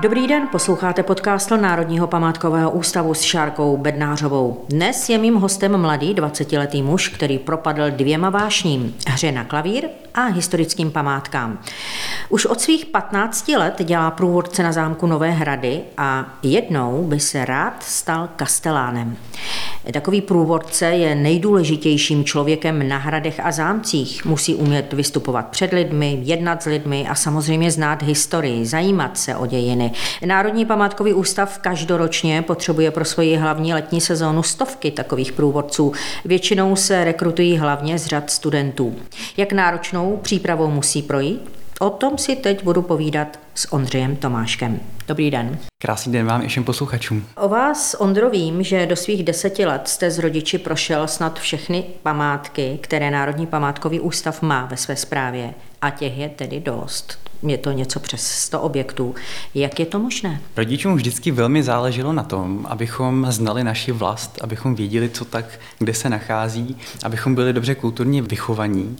Dobrý den, posloucháte podcast Národního památkového ústavu s Šárkou Bednářovou. Dnes je mým hostem mladý 20-letý muž, který propadl dvěma vášním, hře na klavír a historickým památkám. Už od svých 15 let dělá průvodce na zámku Nové hrady a jednou by se rád stal kastelánem. Takový průvodce je nejdůležitějším člověkem na hradech a zámcích. Musí umět vystupovat před lidmi, jednat s lidmi a samozřejmě znát historii, zajímat se o dějiny. Národní památkový ústav každoročně potřebuje pro svoji hlavní letní sezónu stovky takových průvodců. Většinou se rekrutují hlavně z řad studentů. Jak náročnou přípravou musí projít? O tom si teď budu povídat s Ondřejem Tomáškem. Dobrý den. Krásný den vám i všem posluchačům. O vás, Ondro, vím, že do svých deseti let jste s rodiči prošel snad všechny památky, které Národní památkový ústav má ve své správě. A těch je tedy dost je to něco přes 100 objektů. Jak je to možné? Rodičům vždycky velmi záleželo na tom, abychom znali naši vlast, abychom věděli, co tak, kde se nachází, abychom byli dobře kulturně vychovaní.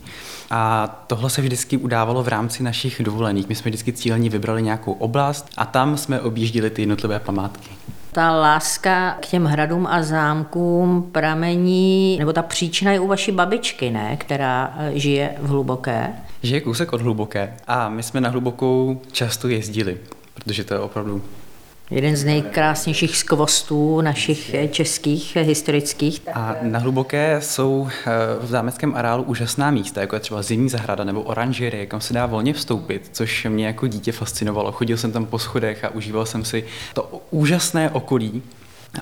A tohle se vždycky udávalo v rámci našich dovolených. My jsme vždycky cíleně vybrali nějakou oblast a tam jsme objíždili ty jednotlivé památky ta láska k těm hradům a zámkům pramení, nebo ta příčina je u vaší babičky, ne, která žije v Hluboké? Žije kousek od Hluboké a my jsme na Hlubokou často jezdili, protože to je opravdu Jeden z nejkrásnějších skvostů našich českých historických. A na Hluboké jsou eh, v zámeckém areálu úžasná místa, jako je třeba zimní zahrada nebo oranžerie, kam se dá volně vstoupit, což mě jako dítě fascinovalo. Chodil jsem tam po schodech a užíval jsem si to úžasné okolí,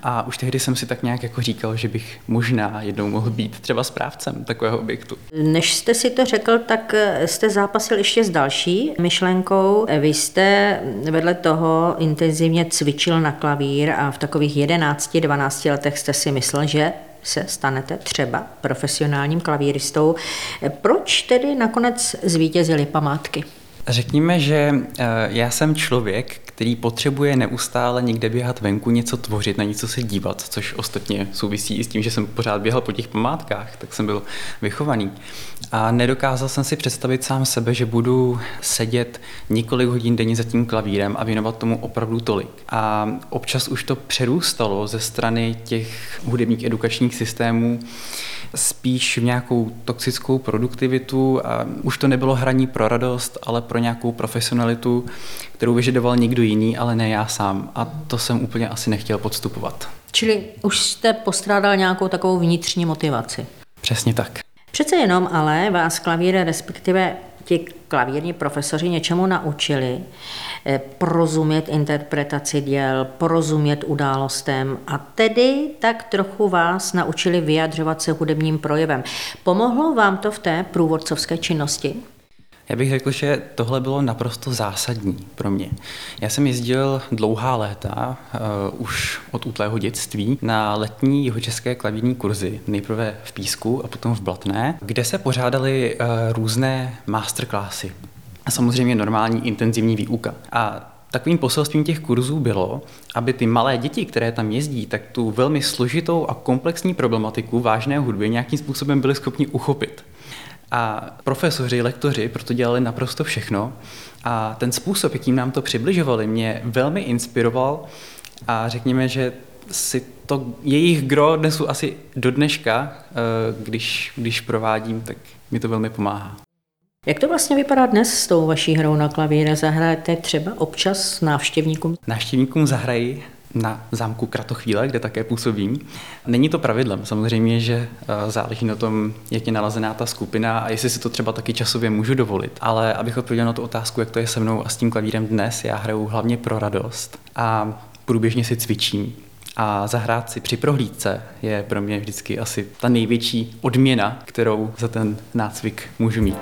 a už tehdy jsem si tak nějak jako říkal, že bych možná jednou mohl být třeba správcem takového objektu. Než jste si to řekl, tak jste zápasil ještě s další myšlenkou. Vy jste vedle toho intenzivně cvičil na klavír a v takových 11-12 letech jste si myslel, že se stanete třeba profesionálním klavíristou. Proč tedy nakonec zvítězily památky? Řekněme, že eh, já jsem člověk, který potřebuje neustále někde běhat venku, něco tvořit, na něco se dívat, což ostatně souvisí i s tím, že jsem pořád běhal po těch památkách, tak jsem byl vychovaný. A nedokázal jsem si představit sám sebe, že budu sedět několik hodin denně za tím klavírem a věnovat tomu opravdu tolik. A občas už to přerůstalo ze strany těch hudebních edukačních systémů spíš v nějakou toxickou produktivitu a už to nebylo hraní pro radost, ale pro nějakou profesionalitu, kterou vyžadoval někdo jiný, ale ne já sám. A to jsem úplně asi nechtěl podstupovat. Čili už jste postrádal nějakou takovou vnitřní motivaci. Přesně tak. Přece jenom ale vás klavír, respektive ti klavírní profesoři něčemu naučili, eh, porozumět interpretaci děl, porozumět událostem a tedy tak trochu vás naučili vyjadřovat se hudebním projevem. Pomohlo vám to v té průvodcovské činnosti? Já bych řekl, že tohle bylo naprosto zásadní pro mě. Já jsem jezdil dlouhá léta, uh, už od útlého dětství, na letní jihočeské klavírní kurzy, nejprve v Písku a potom v Blatné, kde se pořádaly uh, různé masterclassy. A samozřejmě normální intenzivní výuka. A Takovým poselstvím těch kurzů bylo, aby ty malé děti, které tam jezdí, tak tu velmi složitou a komplexní problematiku vážné hudby nějakým způsobem byli schopni uchopit. A profesoři, lektoři proto dělali naprosto všechno a ten způsob, jakým nám to přibližovali, mě velmi inspiroval a řekněme, že si to jejich gro nesu asi do dneška, eh, když, když provádím, tak mi to velmi pomáhá. Jak to vlastně vypadá dnes s tou vaší hrou na klavír? Zahrajete třeba občas návštěvníkům? Návštěvníkům zahrají na zámku Kratochvíle, kde také působím. Není to pravidlem, samozřejmě, že eh, záleží na tom, jak je nalazená ta skupina a jestli si to třeba taky časově můžu dovolit. Ale abych odpověděl na tu otázku, jak to je se mnou a s tím klavírem dnes, já hraju hlavně pro radost a průběžně si cvičím. A zahrát si při prohlídce je pro mě vždycky asi ta největší odměna, kterou za ten nácvik můžu mít.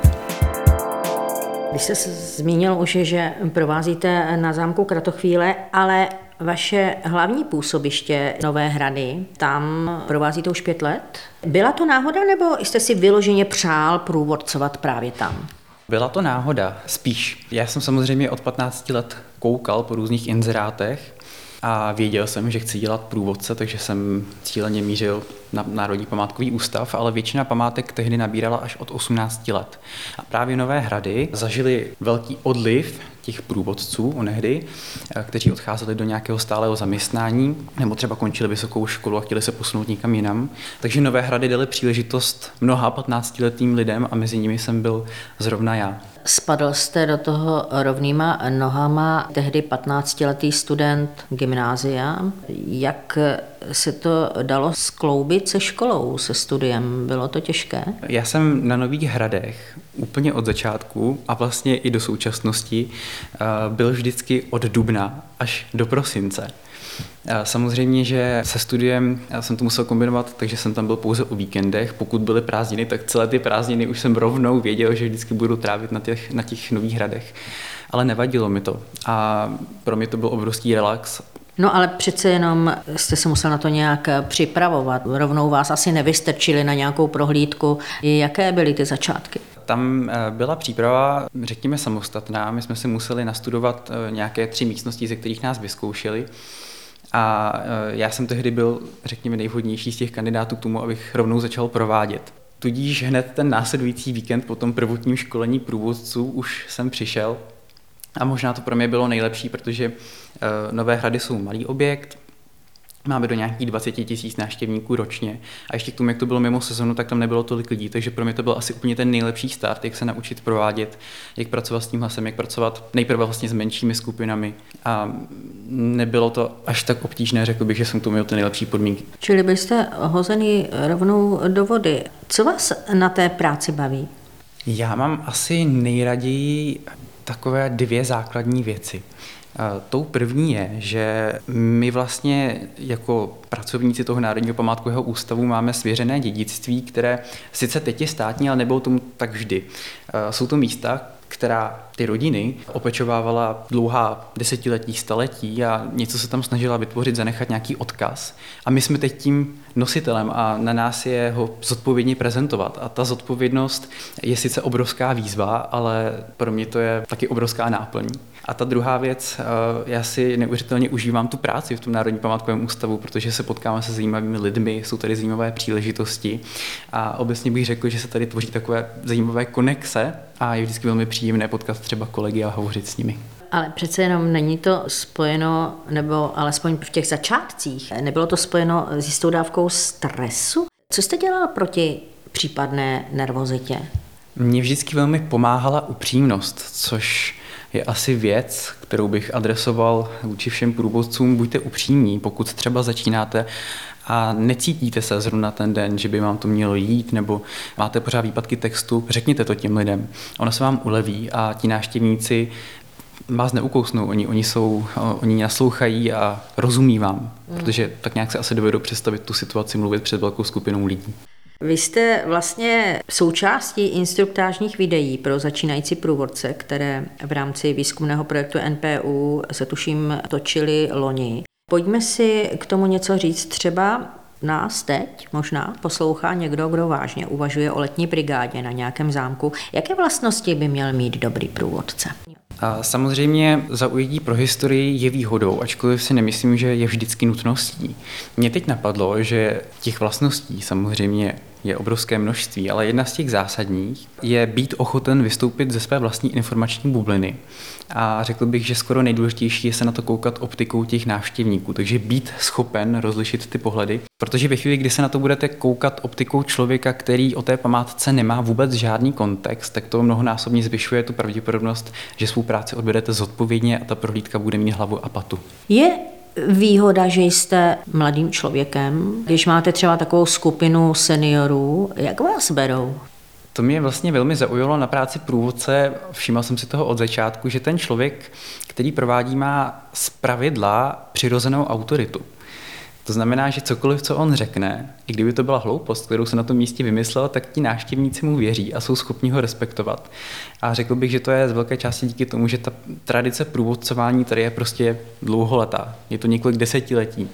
Když jste zmínil už, že provázíte na zámku Kratochvíle, ale vaše hlavní působiště Nové hrady, tam provázíte už pět let. Byla to náhoda, nebo jste si vyloženě přál průvodcovat právě tam? Byla to náhoda, spíš. Já jsem samozřejmě od 15 let koukal po různých inzerátech a věděl jsem, že chci dělat průvodce, takže jsem cíleně mířil na Národní památkový ústav, ale většina památek tehdy nabírala až od 18 let. A právě Nové hrady zažili velký odliv těch průvodců onehdy, eh, kteří odcházeli do nějakého stálého zaměstnání nebo třeba končili vysokou školu a chtěli se posunout někam jinam. Takže Nové hrady dali příležitost mnoha 15-letým lidem a mezi nimi jsem byl zrovna já. Spadl jste do toho rovnýma nohama, tehdy 15-letý student gymnázia. Jak se to dalo skloubit se školou, se studiem? Bylo to těžké? Já jsem na Nových hradech úplně od začátku a vlastně i do současnosti eh, byl vždycky od dubna až do prosince. Samozřejmě, že se studiem já jsem to musel kombinovat, takže jsem tam byl pouze o víkendech. Pokud byly prázdniny, tak celé ty prázdniny už jsem rovnou věděl, že vždycky budu trávit na těch, na těch nových hradech. Ale nevadilo mi to. A pro mě to byl obrovský relax No ale přece jenom jste se musel na to nějak připravovat. Rovnou vás asi nevystrčili na nějakou prohlídku. Jaké byly ty začátky? Tam eh, byla příprava, řekněme, samostatná. My jsme si museli nastudovat eh, nějaké tři místnosti, ze kterých nás vyzkoušeli. A e, já jsem tehdy byl, řekněme, nejvhodnější z těch kandidátů k tomu, abych rovnou začal provádět. Tudíž hned ten následující víkend po tom prvotním školení průvodců už jsem přišel a možná to pro mě bylo nejlepší, protože e, Nové hrady jsou malý objekt, Máme do nějakých 20 tisíc návštěvníků ročně a ještě k tomu, jak to bylo mimo sezonu, tak tam nebylo tolik lidí, takže pro mě to byl asi úplně ten nejlepší start, jak se naučit provádět, jak pracovat s tím hlasem, jak pracovat nejprve vlastně s menšími skupinami a nebylo to až tak obtížné, řekl bych, že jsem tu měl ty nejlepší podmínky. Čili byste hozený rovnou do vody. Co vás na té práci baví? Já mám asi nejraději takové dvě základní věci. Tou první je, že my vlastně jako pracovníci toho Národního památkového ústavu máme svěřené dědictví, které sice teď je státní, ale nebylo tomu tak vždy. Jsou to místa, která ty rodiny opečovávala dlouhá desetiletí, staletí a něco se tam snažila vytvořit, zanechat nějaký odkaz. A my jsme teď tím nositelem a na nás je ho zodpovědně prezentovat. A ta zodpovědnost je sice obrovská výzva, ale pro mě to je taky obrovská náplň. A ta druhá věc, eh, já si neuvěřitelně užívám tu práci v tom Národním památkovém ústavu, protože se potkáme se zajímavými lidmi, jsou tady zajímavé příležitosti a obecně bych řekl, že se tady tvoří takové zajímavé konexe a je vždycky velmi příjemné potkat třeba kolegy a hovořit s nimi. Ale přece jenom není to spojeno, nebo alespoň v těch začátcích, nebylo to spojeno s jistou dávkou stresu? Co jste dělal proti případné nervozitě? Mně vždycky velmi pomáhala upřímnost, což je asi věc, kterou bych adresoval vůči všem průvodcům. Buďte upřímní, pokud třeba začínáte a necítíte se zrovna ten den, že by vám to mělo jít, nebo máte pořád výpadky textu, řekněte to těm lidem. Ono se vám uleví a ti návštěvníci vás neukousnou, oni, oni, jsou, oni naslouchají a rozumí vám, mm. protože tak nějak se asi dovedou představit tu situaci, mluvit před velkou skupinou lidí. Vy jste vlastně součástí instruktážních videí pro začínající průvodce, které v rámci výzkumného projektu NPU se tuším točili loni. Pojďme si k tomu něco říct. Třeba nás teď možná poslouchá někdo, kdo vážně uvažuje o letní brigádě na nějakém zámku. Jaké vlastnosti by měl mít dobrý průvodce? A samozřejmě zaujetí pro historii je výhodou, ačkoliv si nemyslím, že je vždycky nutností. Mně teď napadlo, že těch vlastností samozřejmě je obrovské množství, ale jedna z těch zásadních je být ochoten vystoupit ze své vlastní informační bubliny. A řekl bych, že skoro nejdůležitější je se na to koukat optikou těch návštěvníků, takže být schopen rozlišit ty pohledy, protože ve chvíli, kdy se na to budete koukat optikou člověka, který o té památce nemá vůbec žádný kontext, tak to mnohonásobně zvyšuje tu pravděpodobnost, že svou práci odberete zodpovědně a ta prohlídka bude mít hlavu a patu. Je výhoda, že jste mladým člověkem. Když máte třeba takovou skupinu seniorů, jak vás berou? To mě vlastně velmi zaujalo na práci průvodce. Všiml jsem si toho od začátku, že ten člověk, který provádí, má z pravidla přirozenou autoritu. To znamená, že cokoliv, co on řekne, i kdyby to byla hloupost, kterou se na tom místě vymyslel, tak ti návštěvníci mu věří a jsou schopni ho respektovat. A řekl bych, že to je z velké části díky tomu, že ta tradice průvodcování tady je prostě dlouholetá. Je to několik desetiletí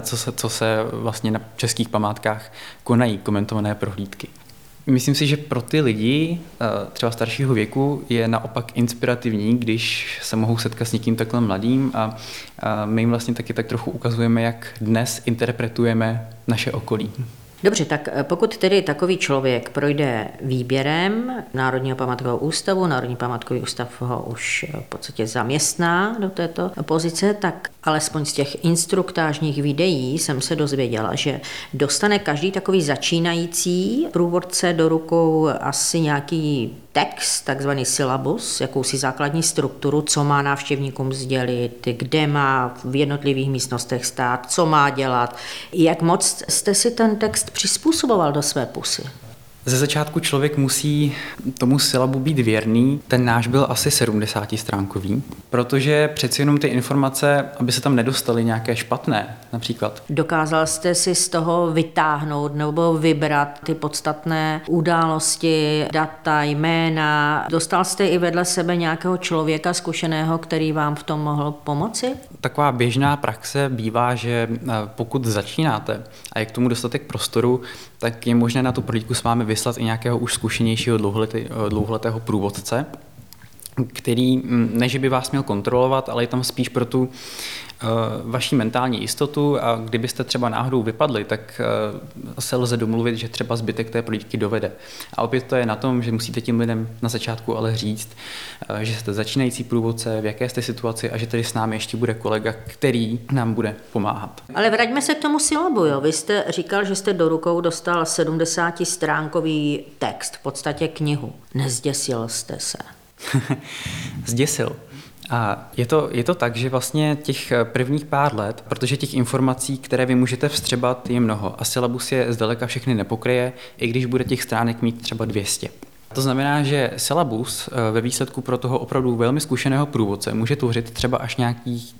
co se, co se vlastně na českých památkách konají komentované prohlídky. Myslím si, že pro ty lidi, eh, třeba staršího věku, je naopak inspirativní, když se mohou setkat s někým takhle mladým a my jim vlastně taky tak trochu ukazujeme, jak dnes interpretujeme naše okolí. Dobře, tak eh, pokud tedy takový člověk projde výběrem Národního památkového ústavu, Národní památkový ústav ho už eh, v podstatě zaměstná do této pozice, tak alespoň z těch instruktážních videí jsem se dozvěděla, že dostane každý takový začínající průvodce do rukou asi nějaký text, takzvaný syllabus, jakousi základní strukturu, co má návštěvníkům sdělit, kde má v jednotlivých místnostech stát, co má dělat. Jak moc jste si ten text přizpůsoboval do své pusy? Ze začátku člověk musí tomu syllabu být věrný. Ten náš byl asi 70 stránkový, protože přeci jenom ty informace, aby se tam nedostaly nějaké špatné, například. Dokázal jste si z toho vytáhnout nebo vybrat ty podstatné události, data, jména. Dostal jste i vedle sebe nějakého člověka zkušeného, který vám v tom mohl pomoci? Taková běžná praxe bývá, že eh, pokud začínáte a je k tomu dostatek prostoru, tak je možné na tu prohlídku s vámi vyslat i nějakého už zkušenějšího dlouholetého průvodce, který mm, ne, že by vás měl kontrolovat, ale je tam spíš pro tu Eh, vaší mentální jistotu a kdybyste třeba náhodou vypadli, tak eh, se lze domluvit, že třeba zbytek té prohlídky dovede. A opět to je na tom, že musíte tím lidem na začátku ale říct, eh, že jste začínající průvodce, v jaké jste situaci a že tady s námi ještě bude kolega, který nám bude pomáhat. Ale vraťme se k tomu silabu. Jo. Vy jste říkal, že jste do rukou dostal 70-stránkový text, v podstatě knihu. Nezděsil jste se? Zděsil. A je to, je to tak, že vlastně těch eh, prvních pár let, protože těch informací, které vy můžete vstřebat, je mnoho a syllabus je zdaleka všechny nepokryje, i když bude těch stránek mít třeba 200. To znamená, že syllabus eh, ve výsledku pro toho opravdu velmi zkušeného průvodce může tvořit třeba až nějakých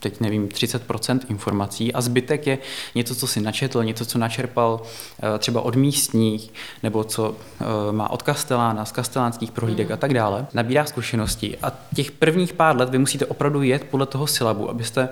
teď nevím, 30% informací a zbytek je něco, co si načetl, něco, co načerpal eh, třeba od místních, nebo co eh, má od Kastelána, z kastelánských prohlídek mm. a tak dále. Nabírá zkušenosti a těch prvních pár let vy musíte opravdu jet podle toho syllabu, abyste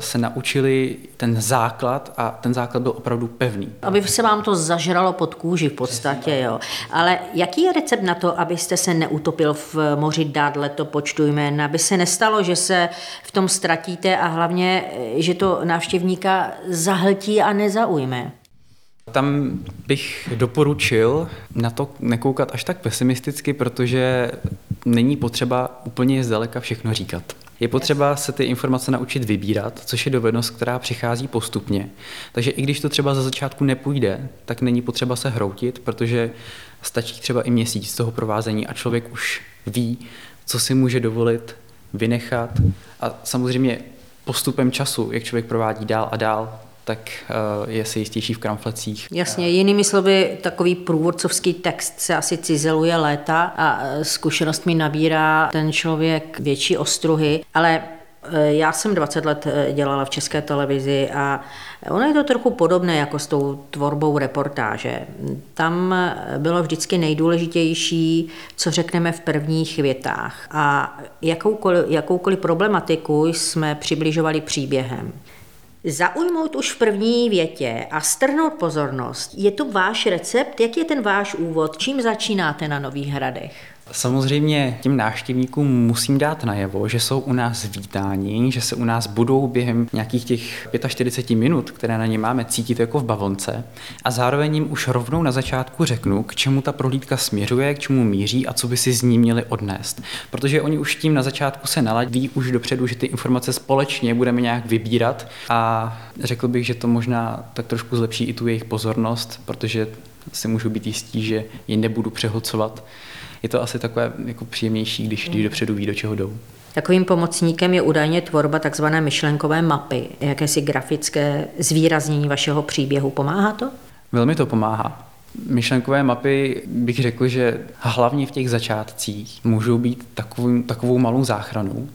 se naučili ten základ a ten základ byl opravdu pevný. Aby se vám to zažralo pod kůži v podstatě, jo. Ale jaký je recept na to, abyste se neutopil v moři dát leto počtu jmén, aby se nestalo, že se v tom ztratíte a hlavně, že to návštěvníka zahltí a nezaujme. Tam bych doporučil na to nekoukat až tak pesimisticky, protože není potřeba úplně zdaleka všechno říkat. Je potřeba se ty informace naučit vybírat, což je dovednost, která přichází postupně. Takže i když to třeba za začátku nepůjde, tak není potřeba se hroutit, protože stačí třeba i měsíc toho provázení a člověk už ví, co si může dovolit vynechat. A samozřejmě postupem času, jak člověk provádí dál a dál, tak eh, je se jistější v kramflecích. Jasně, jinými slovy, takový průvodcovský text se asi cizeluje léta a eh, zkušenostmi nabírá ten člověk větší ostruhy, ale já jsem 20 let dělala v české televizi a ono je to trochu podobné jako s tou tvorbou reportáže. Tam bylo vždycky nejdůležitější, co řekneme v prvních větách a jakoukoliv, jakoukoliv problematiku jsme přibližovali příběhem. Zaujmout už v první větě a strhnout pozornost. Je to váš recept? Jak je ten váš úvod? Čím začínáte na Nových hradech? Samozřejmě těm návštěvníkům musím dát najevo, že jsou u nás vítáni, že se u nás budou během nějakých těch 45 minut, které na ně máme, cítit jako v bavonce a zároveň jim už rovnou na začátku řeknu, k čemu ta prohlídka směřuje, k čemu míří a co by si z ní měli odnést. Protože oni už tím na začátku se naladí už dopředu, že ty informace společně budeme nějak vybírat. A řekl bych, že to možná tak trošku zlepší i tu jejich pozornost, protože si můžu být jistý, že ji nebudu přehlcovat je to asi takové jako příjemnější, když, když dopředu ví, do čeho jdou. Takovým pomocníkem je údajně tvorba tzv. myšlenkové mapy, jakési grafické zvýraznění vašeho příběhu. Pomáhá to? Velmi to pomáhá. Myšlenkové mapy bych řekl, že hlavně v těch začátcích můžou být takovou, takovou malou záchranou.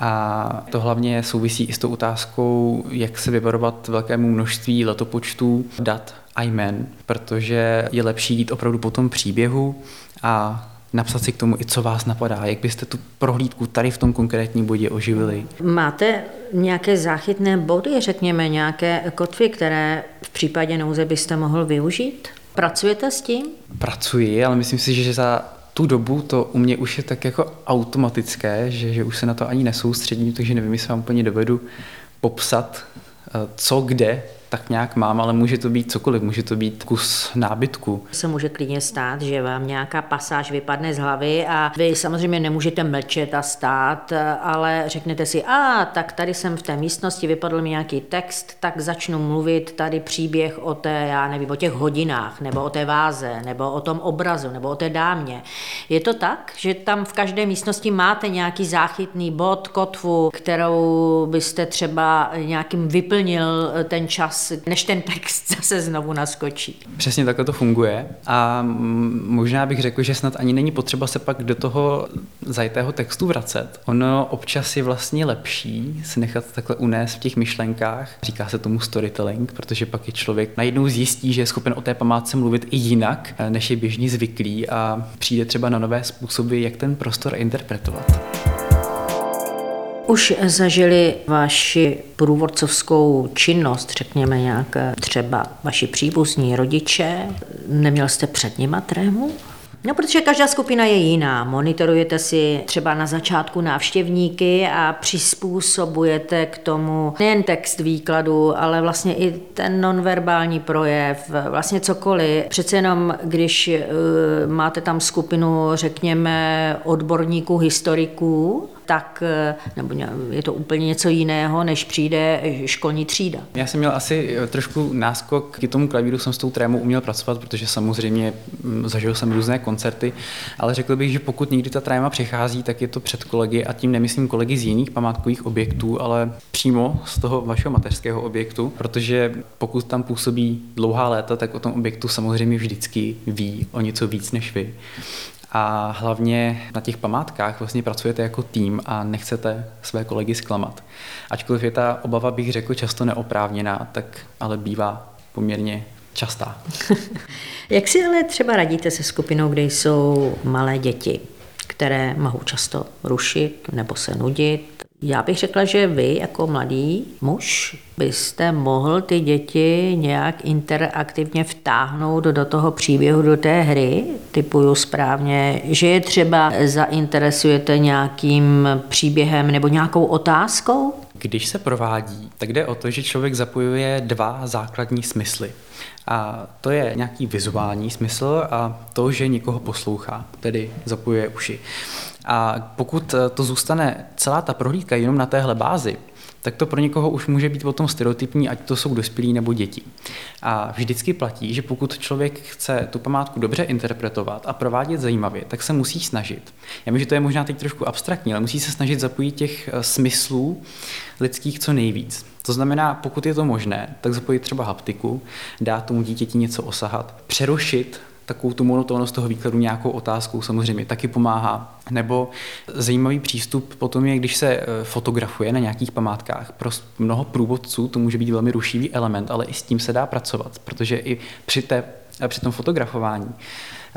A to hlavně souvisí i s tou otázkou, jak se vyvarovat velkému množství letopočtů, dat a jmen, protože je lepší jít opravdu po tom příběhu a napsat si k tomu i, co vás napadá, jak byste tu prohlídku tady v tom konkrétním bodě oživili. Máte nějaké záchytné body, řekněme, nějaké kotvy, které v případě nouze byste mohl využít? Pracujete s tím? Pracuji, ale myslím si, že za tu dobu to u mě už je tak jako automatické, že, že už se na to ani nesoustředím, takže nevím, jestli vám úplně dovedu popsat, eh, co kde tak nějak mám, ale může to být cokoliv, může to být kus nábytku. Se může klidně stát, že vám nějaká pasáž vypadne z hlavy a vy samozřejmě nemůžete mlčet a stát, ale řeknete si, a tak tady jsem v té místnosti, vypadl mi nějaký text, tak začnu mluvit tady příběh o té, já nevím, o těch hodinách, nebo o té váze, nebo o tom obrazu, nebo o té dámě. Je to tak, že tam v každé místnosti máte nějaký záchytný bod, kotvu, kterou byste třeba nějakým vyplnil ten čas než ten text zase znovu naskočí. Přesně takhle to funguje a možná bych řekl, že snad ani není potřeba se pak do toho zajetého textu vracet. Ono občas je vlastně lepší se nechat takhle unést v těch myšlenkách. Říká se tomu storytelling, protože pak je člověk najednou zjistí, že je schopen o té památce mluvit i jinak, než je běžně zvyklý a přijde třeba na nové způsoby, jak ten prostor interpretovat. Už zažili vaši průvodcovskou činnost, řekněme nějak třeba vaši příbuzní rodiče? Neměl jste před nima trému? No, protože každá skupina je jiná. Monitorujete si třeba na začátku návštěvníky a přizpůsobujete k tomu nejen text výkladu, ale vlastně i ten nonverbální projev, vlastně cokoliv. Přece jenom, když uh, máte tam skupinu, řekněme, odborníků, historiků, tak eh, nebo je to úplně něco jiného, než přijde školní třída. Já jsem měl asi eh, trošku náskok k tomu klavíru, jsem s tou trémou uměl pracovat, protože samozřejmě mm, zažil jsem různé koncerty, ale řekl bych, že pokud někdy ta tréma přichází, tak je to před kolegy a tím nemyslím kolegy z jiných památkových objektů, ale přímo z toho vašeho mateřského objektu, protože pokud tam působí dlouhá léta, tak o tom objektu samozřejmě vždycky ví o něco víc než vy a hlavně na těch památkách vlastně pracujete jako tým a nechcete své kolegy zklamat. Ačkoliv je ta obava, bych řekl, často neoprávněná, tak ale bývá poměrně častá. Jak si ale třeba radíte se skupinou, kde jsou malé děti, které mohou často rušit nebo se nudit, já bych řekla, že vy jako mladý muž byste mohl ty děti nějak interaktivně vtáhnout do toho příběhu, do té hry, typuju správně, že je třeba zainteresujete nějakým příběhem nebo nějakou otázkou? Když se provádí, tak jde o to, že člověk zapojuje dva základní smysly. A to je nějaký vizuální smysl a to, že někoho poslouchá, tedy zapojuje uši. A pokud eh, to zůstane celá ta prohlídka jenom na téhle bázi, tak to pro někoho už může být potom stereotypní, ať to jsou dospělí nebo děti. A vždycky platí, že pokud člověk chce tu památku dobře interpretovat a provádět zajímavě, tak se musí snažit. Já vím, že to je možná teď trošku abstraktní, ale musí se snažit zapojit těch eh, smyslů lidských co nejvíc. To znamená, pokud je to možné, tak zapojit třeba haptiku, dát tomu dítěti něco osahat, přerušit takovou tu monotónnost toho výkladu nějakou otázkou samozřejmě taky pomáhá. Nebo zajímavý přístup potom je, když se eh, fotografuje na nějakých památkách. Pro mnoho průvodců to může být velmi rušivý element, ale i s tím se dá pracovat, protože i při, té, eh, při tom fotografování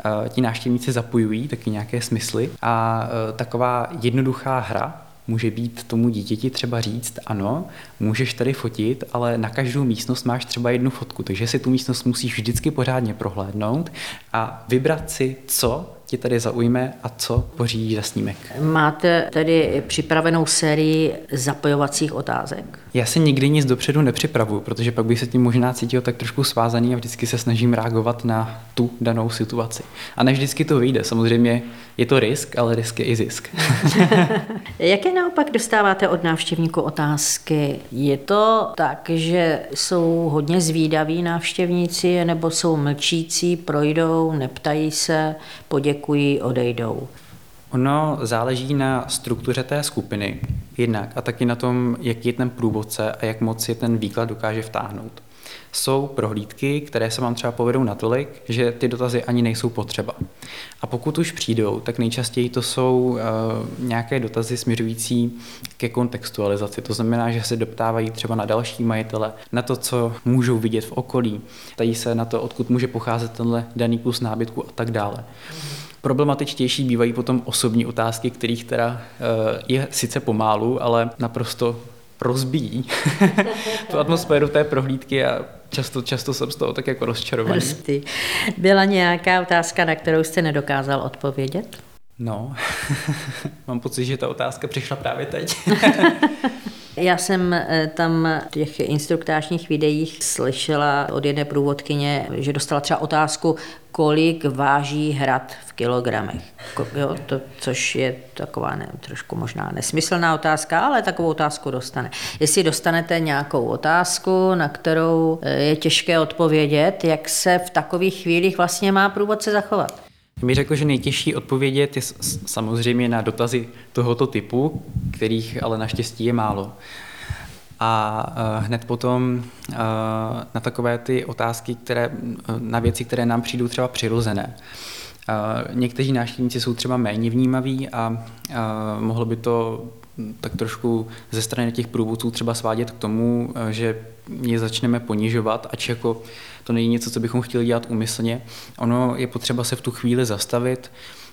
eh, ti návštěvníci zapojují taky nějaké smysly a taková jednoduchá hra, může být tomu dítěti třeba říct, ano, můžeš tady fotit, ale na každou místnost máš třeba jednu fotku, takže si tu místnost musíš vždycky pořádně prohlédnout a vybrat si, co tě tady zaujme a co pořídíš za snímek. Máte tedy připravenou sérii zapojovacích otázek? Já si nikdy nic dopředu nepřipravuju, protože pak bych se tím možná cítil tak trošku svázaný a vždycky se snažím reagovat na tu danou situaci. A ne vždycky to vyjde. Samozřejmě je to risk, ale risk je i zisk. Jaké naopak dostáváte od návštěvníků otázky? Je to tak, že jsou hodně zvídaví návštěvníci, nebo jsou mlčící, projdou, neptají se, poděkují, odejdou? Ono záleží na struktuře té skupiny jednak a taky na tom, jaký je ten průvodce a jak moc je ten výklad dokáže vtáhnout. Jsou prohlídky, které se vám třeba povedou natolik, že ty dotazy ani nejsou potřeba. A pokud už přijdou, tak nejčastěji to jsou uh, nějaké dotazy směřující ke kontextualizaci. To znamená, že se doptávají třeba na další majitele, na to, co můžou vidět v okolí, tají se na to, odkud může pocházet tenhle daný kus nábytku a tak dále. Problematičtější bývají potom osobní otázky, kterých teda uh, je sice pomálu, ale naprosto rozbíjí tu atmosféru té prohlídky a často, často jsem z toho tak jako rozčarovaný. Prostě. Byla nějaká otázka, na kterou jste nedokázal odpovědět? No, mám pocit, že ta otázka přišla právě teď. Já jsem eh, tam v těch instruktážních videích slyšela od jedné průvodkyně, že dostala třeba otázku, kolik váží hrad v kilogramech. Jo, to, což je taková ne, trošku možná nesmyslná otázka, ale takovou otázku dostane. Jestli dostanete nějakou otázku, na kterou eh, je těžké odpovědět, jak se v takových chvílích vlastně má průvodce zachovat? Mi řekl, že nejtěžší odpovědět je samozřejmě na dotazy tohoto typu, kterých ale naštěstí je málo. A uh, hned potom uh, na takové ty otázky, které, na věci, které nám přijdou třeba přirozené. Někteří návštěvníci jsou třeba méně vnímaví a mohlo by to tak trošku ze strany těch průvodců třeba svádět k tomu, že je začneme ponižovat, ač jako to není něco, co bychom chtěli dělat umyslně. Ono je potřeba se v tu chvíli zastavit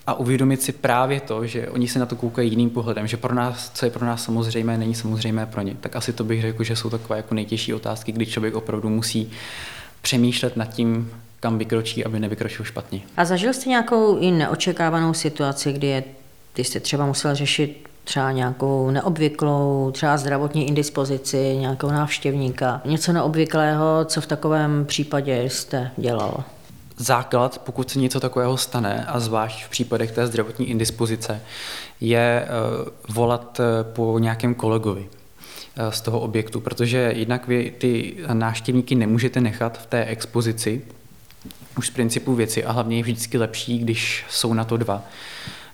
a uvědomit si právě to, že oni se na to koukají jiným pohledem, že pro nás, co je pro nás samozřejmé, není samozřejmé pro ně. Tak asi to bych řekl, že jsou takové jako nejtěžší otázky, kdy člověk opravdu musí přemýšlet nad tím, kam vykročí, aby nevykročil špatně. A zažil jste nějakou i neočekávanou situaci, kdy je, ty jste třeba musel řešit třeba nějakou neobvyklou, třeba zdravotní indispozici nějakého návštěvníka. Něco neobvyklého, co v takovém případě jste dělal? Základ, pokud se něco takového stane, a zvlášť v případech té zdravotní indispozice, je eh, volat eh, po nějakém kolegovi eh, z toho objektu, protože jednak vy ty návštěvníky nemůžete nechat v té expozici, už z principu věci a hlavně je vždycky lepší, když jsou na to dva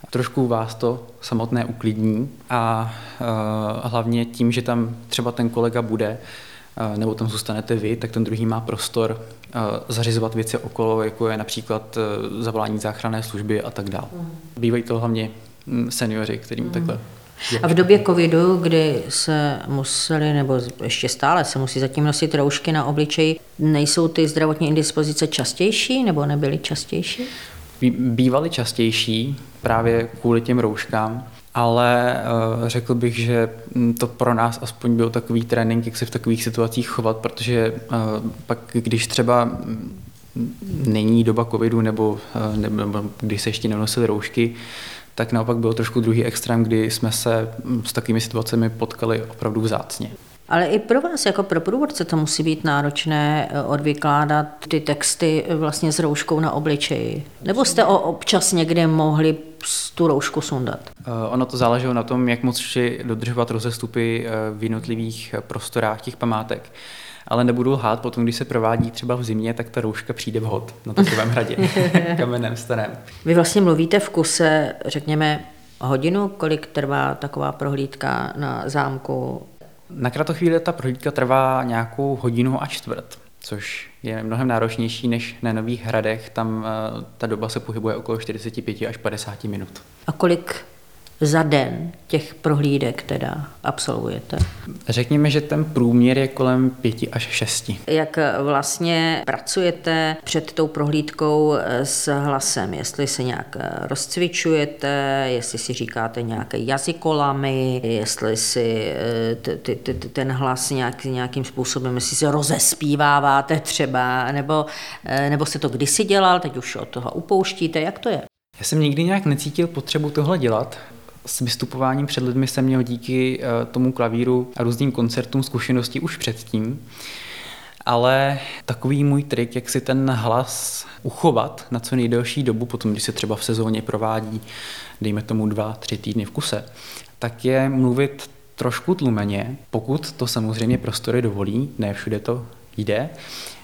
trošku vás to samotné uklidní a uh, hlavně tím, že tam třeba ten kolega bude, uh, nebo tam zůstanete vy, tak ten druhý má prostor uh, zařizovat věci okolo, jako je například zavolání záchranné služby a tak dále. Mm. Bývají to hlavně mm, seniori, kterým mm. takhle a v době covidu, kdy se museli, nebo ještě stále se musí zatím nosit roušky na obličeji, nejsou ty zdravotní indispozice častější nebo nebyly častější? Bývaly častější právě kvůli těm rouškám, ale uh, řekl bych, že to pro nás aspoň byl takový trénink, jak se v takových situacích chovat, protože uh, pak, když třeba není doba covidu nebo, uh, nebo když se ještě nenosily roušky, tak naopak byl trošku druhý extrém, kdy jsme se s takovými situacemi potkali opravdu vzácně. Ale i pro vás, jako pro průvodce, to musí být náročné eh, odvykládat ty texty eh, vlastně s rouškou na obličeji. Nebo jste o občas někde mohli tu roušku sundat? Eh, ono to záleželo na tom, jak moc šli dodržovat rozestupy v jednotlivých prostorách těch památek. Ale nebudu lhát, potom, když se provádí třeba v zimě, tak ta rouška přijde vhod na takovém hradě, kamenném starém. Vy vlastně mluvíte v kuse, řekněme, hodinu, kolik trvá taková prohlídka na zámku na kratochvíli ta prohlídka trvá nějakou hodinu a čtvrt, což je mnohem náročnější než na Nových hradech. Tam uh, ta doba se pohybuje okolo 45 až 50 minut. A kolik za den těch prohlídek teda absolvujete? Řekněme, že ten průměr je kolem pěti až šesti. Jak vlastně pracujete před tou prohlídkou s hlasem? Jestli se nějak rozcvičujete, jestli si říkáte nějaké jazykolamy, jestli si eh, ten hlas nějak, nějakým způsobem, jestli se rozespíváváte třeba, nebo, eh, nebo jste to kdysi dělal, teď už od toho upouštíte, jak to je? Já jsem nikdy nějak necítil potřebu tohle dělat s vystupováním před lidmi jsem měl díky eh, tomu klavíru a různým koncertům zkušenosti už předtím. Ale takový můj trik, jak si ten hlas uchovat na co nejdelší dobu, potom když se třeba v sezóně provádí, dejme tomu dva, tři týdny v kuse, tak je mluvit trošku tlumeně, pokud to samozřejmě prostory dovolí, ne všude to jde,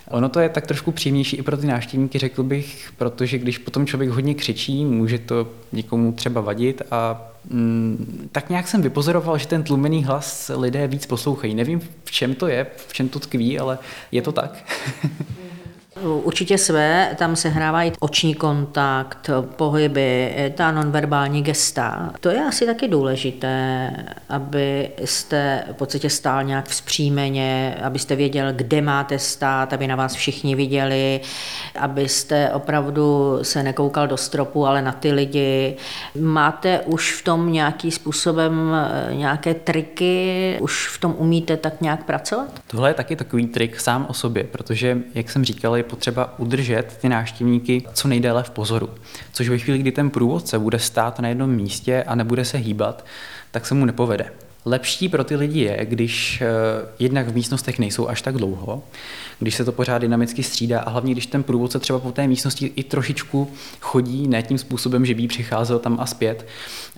Ono to je tak trošku příjemnější i pro ty návštěvníky, řekl bych, protože když potom člověk hodně křičí, může to někomu třeba vadit a mm, tak nějak jsem vypozoroval, že ten tlumený hlas lidé víc poslouchají. Nevím, v čem to je, v čem to tkví, ale je to tak. Určitě své, tam se hrávají oční kontakt, pohyby, ta nonverbální gesta. To je asi taky důležité, abyste v podstatě stál nějak vzpřímeně, abyste věděl, kde máte stát, aby na vás všichni viděli, abyste opravdu se nekoukal do stropu, ale na ty lidi. Máte už v tom nějaký způsobem eh, nějaké triky, už v tom umíte tak nějak pracovat? Tohle je taky takový trik sám o sobě, protože, jak jsem říkal, potřeba udržet ty návštěvníky co nejdéle v pozoru. Což ve chvíli, kdy ten průvodce bude stát na jednom místě a nebude se hýbat, tak se mu nepovede. Lepší pro ty lidi je, když eh, jednak v místnostech nejsou až tak dlouho, když se to pořád dynamicky střídá a hlavně když ten průvodce třeba po té místnosti i trošičku chodí, ne tím způsobem, že by přicházel tam a zpět,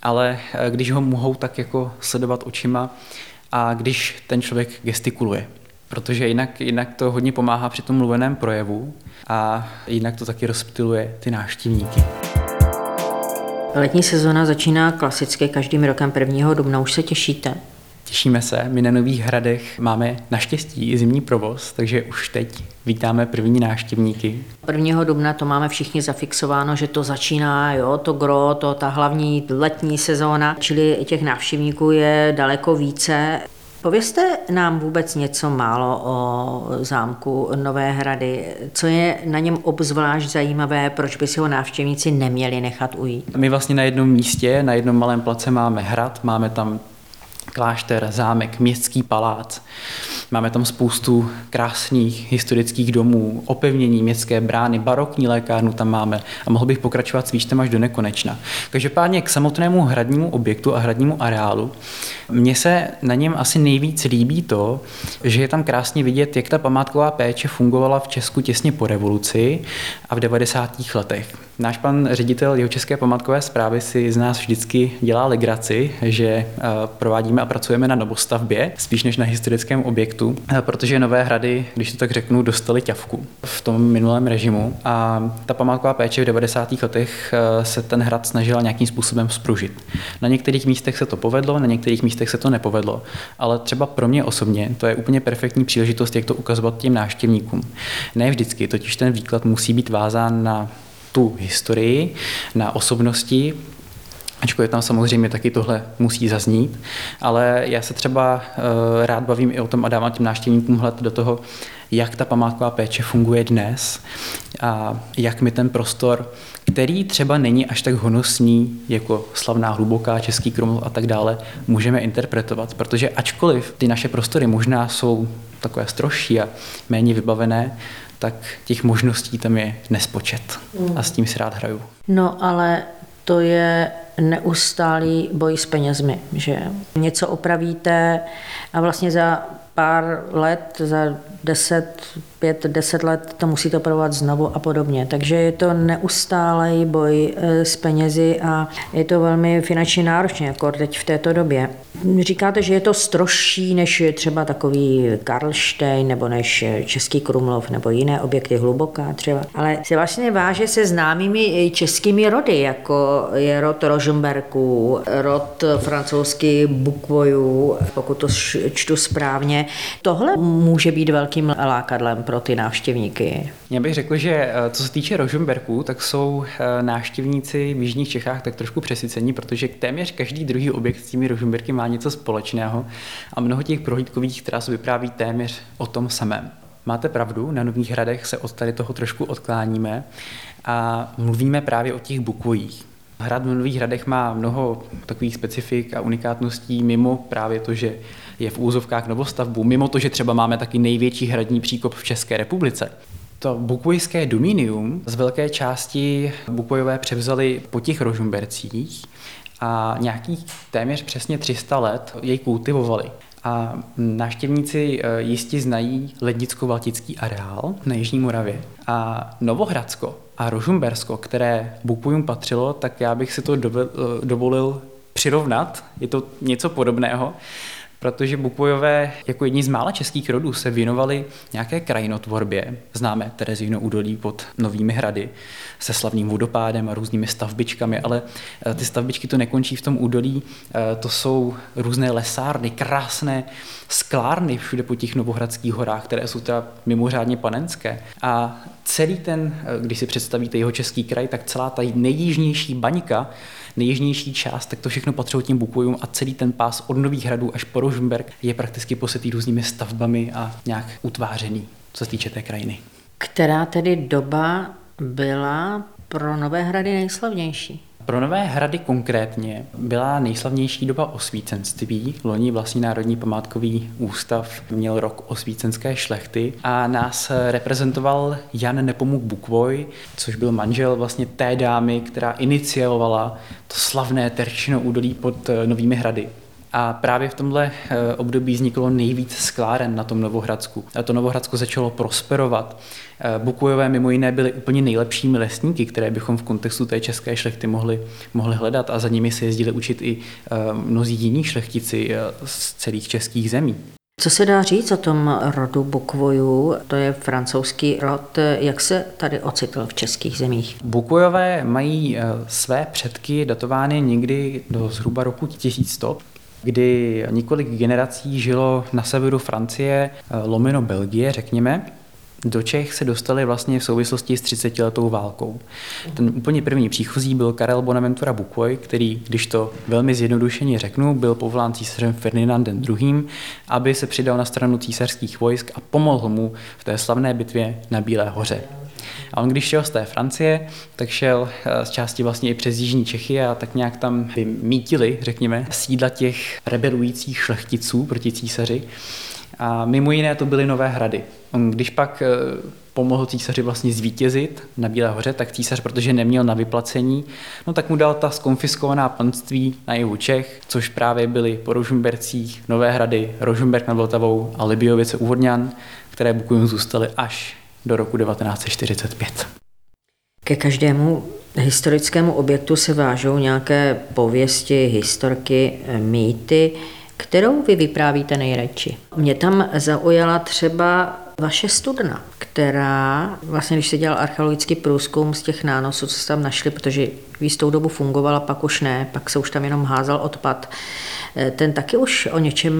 ale eh, když ho mohou tak jako sledovat očima a když ten člověk gestikuluje. Protože jinak, jinak to hodně pomáhá při tom mluveném projevu a jinak to taky rozptiluje ty návštěvníky. Letní sezona začíná klasicky každým rokem 1. dubna. Už se těšíte? Těšíme se, my na Nových hradech máme naštěstí i zimní provoz, takže už teď vítáme první návštěvníky. 1. dubna to máme všichni zafixováno, že to začíná, jo, to gro, to ta hlavní letní sezóna, čili těch návštěvníků je daleko více. Povězte nám vůbec něco málo o zámku Nové hrady. Co je na něm obzvlášť zajímavé, proč by si ho návštěvníci neměli nechat ujít? My vlastně na jednom místě, na jednom malém place máme hrad, máme tam klášter, zámek, městský palác. Máme tam spoustu krásných historických domů, opevnění, městské brány, barokní lékárnu tam máme a mohl bych pokračovat s výčtem až do nekonečna. Každopádně k samotnému hradnímu objektu a hradnímu areálu. Mně se na něm asi nejvíc líbí to, že je tam krásně vidět, jak ta památková péče fungovala v Česku těsně po revoluci a v 90. letech. Náš pan ředitel jeho české památkové zprávy si z nás vždycky dělá legraci, že eh, provádíme a pracujeme na novostavbě, spíš než na historickém objektu, eh, protože Nové hrady, když to tak řeknu, dostali ťavku v tom minulém režimu a ta památková péče v 90. letech eh, se ten hrad snažila nějakým způsobem spružit. Na některých místech se to povedlo, na některých místech se to nepovedlo, ale třeba pro mě osobně to je úplně perfektní příležitost, jak to ukazovat těm návštěvníkům. Ne vždycky, totiž ten výklad musí být vázán na tu historii, na osobnosti, Ačkoliv tam samozřejmě taky tohle musí zaznít, ale já se třeba uh, rád bavím i o tom a dávám těm návštěvníkům hled do toho, jak ta památková péče funguje dnes a jak my ten prostor, který třeba není až tak honosný jako slavná hluboká, český kruml a tak dále, můžeme interpretovat. Protože ačkoliv ty naše prostory možná jsou takové strožší a méně vybavené, tak těch možností tam je nespočet. Mm. A s tím si rád hraju. No ale to je neustálý boj s penězmi, že něco opravíte a vlastně za pár let, za 10, 5, 10 let to musíte opravovat znovu a podobně. Takže je to neustálý boj eh, s penězi a je to velmi finančně náročné, jako teď v této době. Říkáte, že je to strožší než třeba takový Karlštejn nebo než Český Krumlov nebo jiné objekty hluboká třeba, ale se vlastně váže se známými českými rody, jako je rod Rožmberků, rod francouzský Bukvojů, pokud to čtu správně. Tohle může být velkým lákadlem pro ty návštěvníky. Já bych řekl, že eh, co se týče Rožmberků, tak jsou eh, návštěvníci v Jižních Čechách tak trošku přesycení, protože téměř každý druhý objekt s těmi Rožmberky má něco společného a mnoho těch prohlídkových tras vypráví téměř o tom samém. Máte pravdu, na Nových hradech se od tady toho trošku odkláníme a mluvíme právě o těch bukvojích. Hrad v Nových hradech má mnoho takových specifik a unikátností, mimo právě to, že je v úzovkách novostavbu, mimo to, že třeba máme taky největší hradní příkop v České republice. To bukvojské dominium z velké části bukvojové převzali po těch rožumbercích a nějakých téměř přesně 300 let jej kultivovali. A návštěvníci eh, jistě znají lednicko-valtický areál na Jižní Moravě. A Novohradsko a Rožumbersko, které Bukvojům patřilo, tak já bych si to eh, dovolil přirovnat. Je to něco podobného protože Bukvojové jako jedni z mála českých rodů se věnovali nějaké krajinotvorbě. Známe Terezíno údolí pod Novými hrady se slavným vodopádem a různými stavbičkami, ale eh, ty stavbičky to nekončí v tom údolí, eh, to jsou různé lesárny, krásné sklárny všude po těch novohradských horách, které jsou teda mimořádně panenské. A celý ten, eh, když si představíte jeho český kraj, tak celá ta nejjižnější baňka nejjižnější část, tak to všechno patřilo těm Bukvojům a celý ten pás od Nových hradů až po Rožmberg je prakticky posetý různými stavbami a nějak utvářený, co se týče té krajiny. Která tedy doba byla pro Nové hrady nejslavnější? Pro Nové hrady konkrétně byla nejslavnější doba osvícenství. Loni vlastně Národní památkový ústav měl rok osvícenské šlechty a nás reprezentoval Jan Nepomuk Bukvoj, což byl manžel vlastně té dámy, která iniciovala to slavné Terčino údolí pod Novými hrady. A právě v tomhle eh, období vzniklo nejvíc skláren na tom Novohradsku. A to Novohradsko začalo prosperovat. Eh, Bukujové mimo jiné byly úplně nejlepšími lesníky, které bychom v kontextu té české šlechty mohli, mohli hledat a za nimi se jezdili učit i eh, mnozí jiní šlechtici z celých českých zemí. Co se dá říct o tom rodu Bukvojů? To je francouzský rod. Jak se tady ocitl v českých zemích? Bukvojové mají své předky datovány někdy do zhruba roku 1100 kdy několik generací žilo na severu Francie, eh, lomeno Belgie, řekněme, do Čech se dostali vlastně v souvislosti s 30-letou válkou. Ten úplně první příchozí byl Karel Bonaventura Bukoj, který, když to velmi zjednodušeně řeknu, byl povolán císařem Ferdinandem II., aby se přidal na stranu císařských vojsk a pomohl mu v té slavné bitvě na Bílé hoře. A on když šel z té Francie, tak šel eh, z části vlastně i přes Jižní Čechy a tak nějak tam vymítili, řekněme, sídla těch rebelujících šlechticů proti císaři. A mimo jiné to byly Nové hrady. On když pak eh, pomohl císaři vlastně zvítězit na Bílé hoře, tak císař, protože neměl na vyplacení, no tak mu dal ta skonfiskovaná panství na jihu Čech, což právě byly po Rožumbercích, Nové hrady, Rožumberk nad Vltavou a Libiovice u Vodňan, které Bukujům zůstaly až do roku 1945. Ke každému historickému objektu se vážou nějaké pověsti, historky, mýty, kterou vy vyprávíte nejradši. Mě tam zaujala třeba vaše studna, která vlastně, když se dělal archeologický průzkum z těch nánosů, co se tam našli, protože v jistou dobu fungovala, pak už ne, pak se už tam jenom házal odpad, Eh, ten taky už o něčem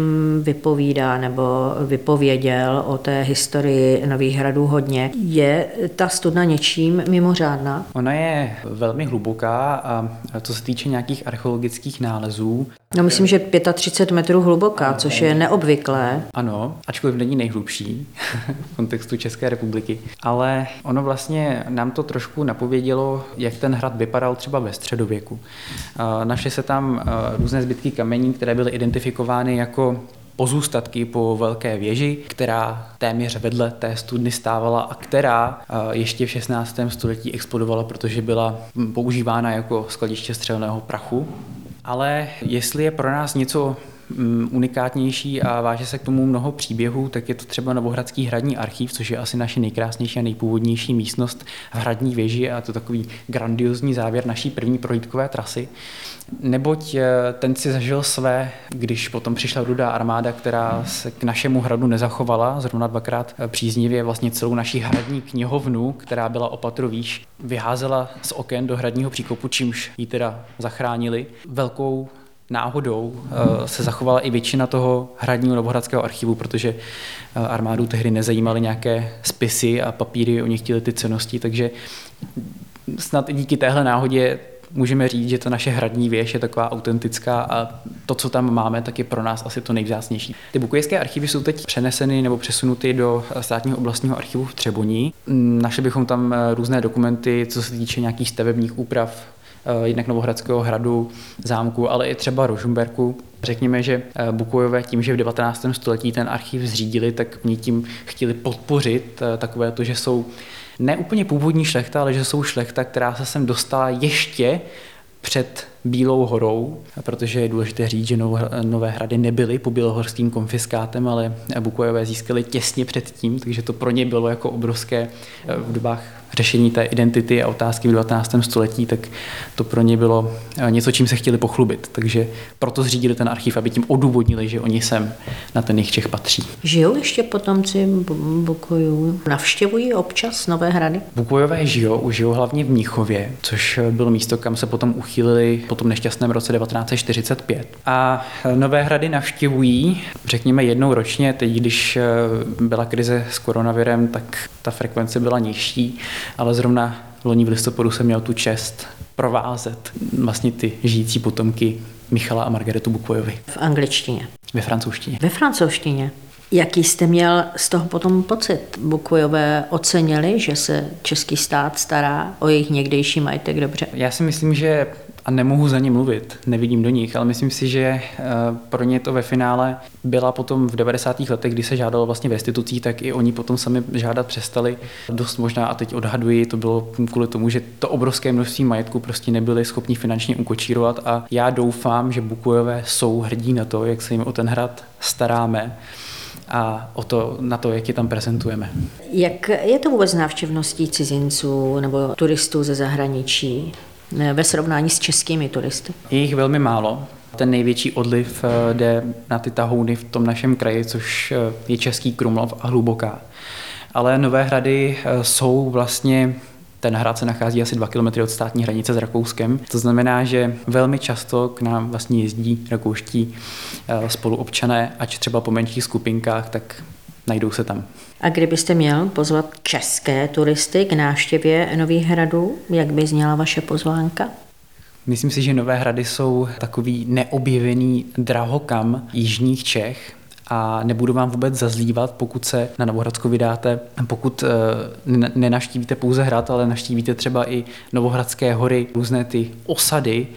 vypovídá nebo vypověděl o té historii Nových hradů hodně. Je ta studna něčím mimořádná? Ona je velmi hluboká a co se týče nějakých archeologických nálezů, No myslím, že 35 metrů hluboká, což je neobvyklé. Ano, ačkoliv není nejhlubší v kontextu České republiky. Ale ono vlastně nám to trošku napovědělo, jak ten hrad vypadal třeba ve středověku. Našly se tam různé zbytky kamení, které byly identifikovány jako pozůstatky po velké věži, která téměř vedle té studny stávala a která ještě v 16. století explodovala, protože byla používána jako skladiště střelného prachu ale jestli je pro nás něco unikátnější a váže se k tomu mnoho příběhů, tak je to třeba Novohradský hradní archív, což je asi naše nejkrásnější a nejpůvodnější místnost v hradní věži a to takový grandiozní závěr naší první projítkové trasy. Neboť eh, ten si zažil své, když potom přišla rudá armáda, která se k našemu hradu nezachovala, zrovna dvakrát eh, příznivě vlastně celou naší hradní knihovnu, která byla opatru výš, vyházela z oken do hradního příkopu, čímž ji teda zachránili. Velkou náhodou eh, se zachovala i většina toho hradního novohradského archivu, protože armádu tehdy nezajímaly nějaké spisy a papíry, oni chtěli ty cenosti, takže snad i díky téhle náhodě můžeme říct, že ta naše hradní věž je taková autentická a to, co tam máme, tak je pro nás asi to nejvzácnější. Ty bukujské archivy jsou teď přeneseny nebo přesunuty do státního oblastního archivu v Třeboní. Našli bychom tam eh, různé dokumenty, co se týče nějakých stavebních úprav, eh, jednak Novohradského hradu, zámku, ale i třeba Rožumberku. Řekněme, že eh, Bukujové tím, že v 19. století ten archiv zřídili, tak oni tím chtěli podpořit takové to, že jsou ne úplně původní šlechta, ale že jsou šlechta, která se sem dostala ještě před Bílou horou, protože je důležité říct, že Nové hrady nebyly po bělohorským konfiskátem, ale Bukojové získali těsně předtím, takže to pro ně bylo jako obrovské eh, v dobách řešení té identity a otázky v 19. století, tak to pro ně bylo eh, něco, čím se chtěli pochlubit. Takže proto zřídili ten archiv, aby tím odůvodnili, že oni sem na ten jejich Čech patří. Žijou ještě potomci Bukojů? Navštěvují občas Nové hrady? Bukojové žijou, žijou hlavně v Mnichově, což bylo místo, kam se potom uchýlili po tom nešťastném roce 1945. A eh, Nové hrady navštěvují, řekněme, jednou ročně. Teď, když eh, byla krize s koronavirem, tak ta frekvence byla nižší ale zrovna loni v listopadu jsem měl tu čest provázet vlastně ty žijící potomky Michala a Margaretu Bukvojovi. V angličtině. Ve francouzštině. Ve francouzštině. Jaký jste měl z toho potom pocit? Bukujové ocenili, že se český stát stará o jejich někdejší majetek dobře? Já si myslím, že a nemohu za ně mluvit, nevidím do nich, ale myslím si, že eh, pro ně to ve finále byla potom v 90. letech, kdy se žádalo vlastně v restitucí, tak i oni potom sami žádat přestali. Dost možná, a teď odhaduji, to bylo kvůli tomu, že to obrovské množství majetku prostě nebyli schopni finančně ukočírovat a já doufám, že Bukujové jsou hrdí na to, jak se jim o ten hrad staráme a o to, na to, jak je tam prezentujeme. Jak je to vůbec návštěvností cizinců nebo turistů ze zahraničí ve srovnání s českými turisty? Je jich velmi málo. Ten největší odliv eh, jde na ty tahouny v tom našem kraji, což eh, je Český Krumlov a Hluboká. Ale Nové hrady eh, jsou vlastně ten hrad se nachází asi 2 km od státní hranice s Rakouskem. To znamená, že velmi často k nám vlastně jezdí rakouští eh, spoluobčané, ať třeba po menších skupinkách, tak najdou se tam. A kdybyste měl pozvat české turisty k návštěvě Nových hradů, jak by zněla vaše pozvánka? Myslím si, že Nové hrady jsou takový neobjevený drahokam jižních Čech, a nebudu vám vůbec zazlívat, pokud se na Novohradsku vydáte, pokud eh, nenaštívíte pouze hrad, ale naštívíte třeba i Novohradské hory, různé ty osady,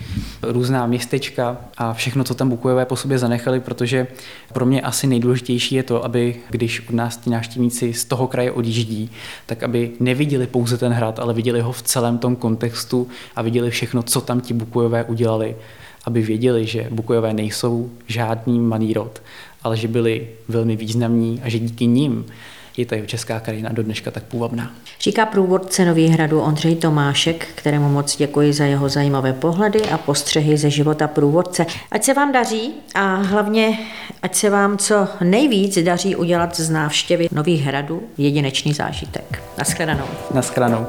různá městečka a všechno, co tam Bukujové po sobě zanechali, protože pro mě asi nejdůležitější je to, aby když od nás ti návštěvníci z toho kraje odjíždí, tak aby neviděli pouze ten hrad, ale viděli ho v celém tom kontextu a viděli všechno, co tam ti Bukujové udělali aby věděli, že Bukujové nejsou žádný manírod, ale že byli velmi významní a že díky nim je ta česká krajina do dneška tak půvabná. Říká průvodce Nových hradu Ondřej Tomášek, kterému moc děkuji za jeho zajímavé pohledy a postřehy ze života průvodce. Ať se vám daří a hlavně ať se vám co nejvíc daří udělat z návštěvy Nových hradů jedinečný zážitek. Naschledanou. Naschledanou.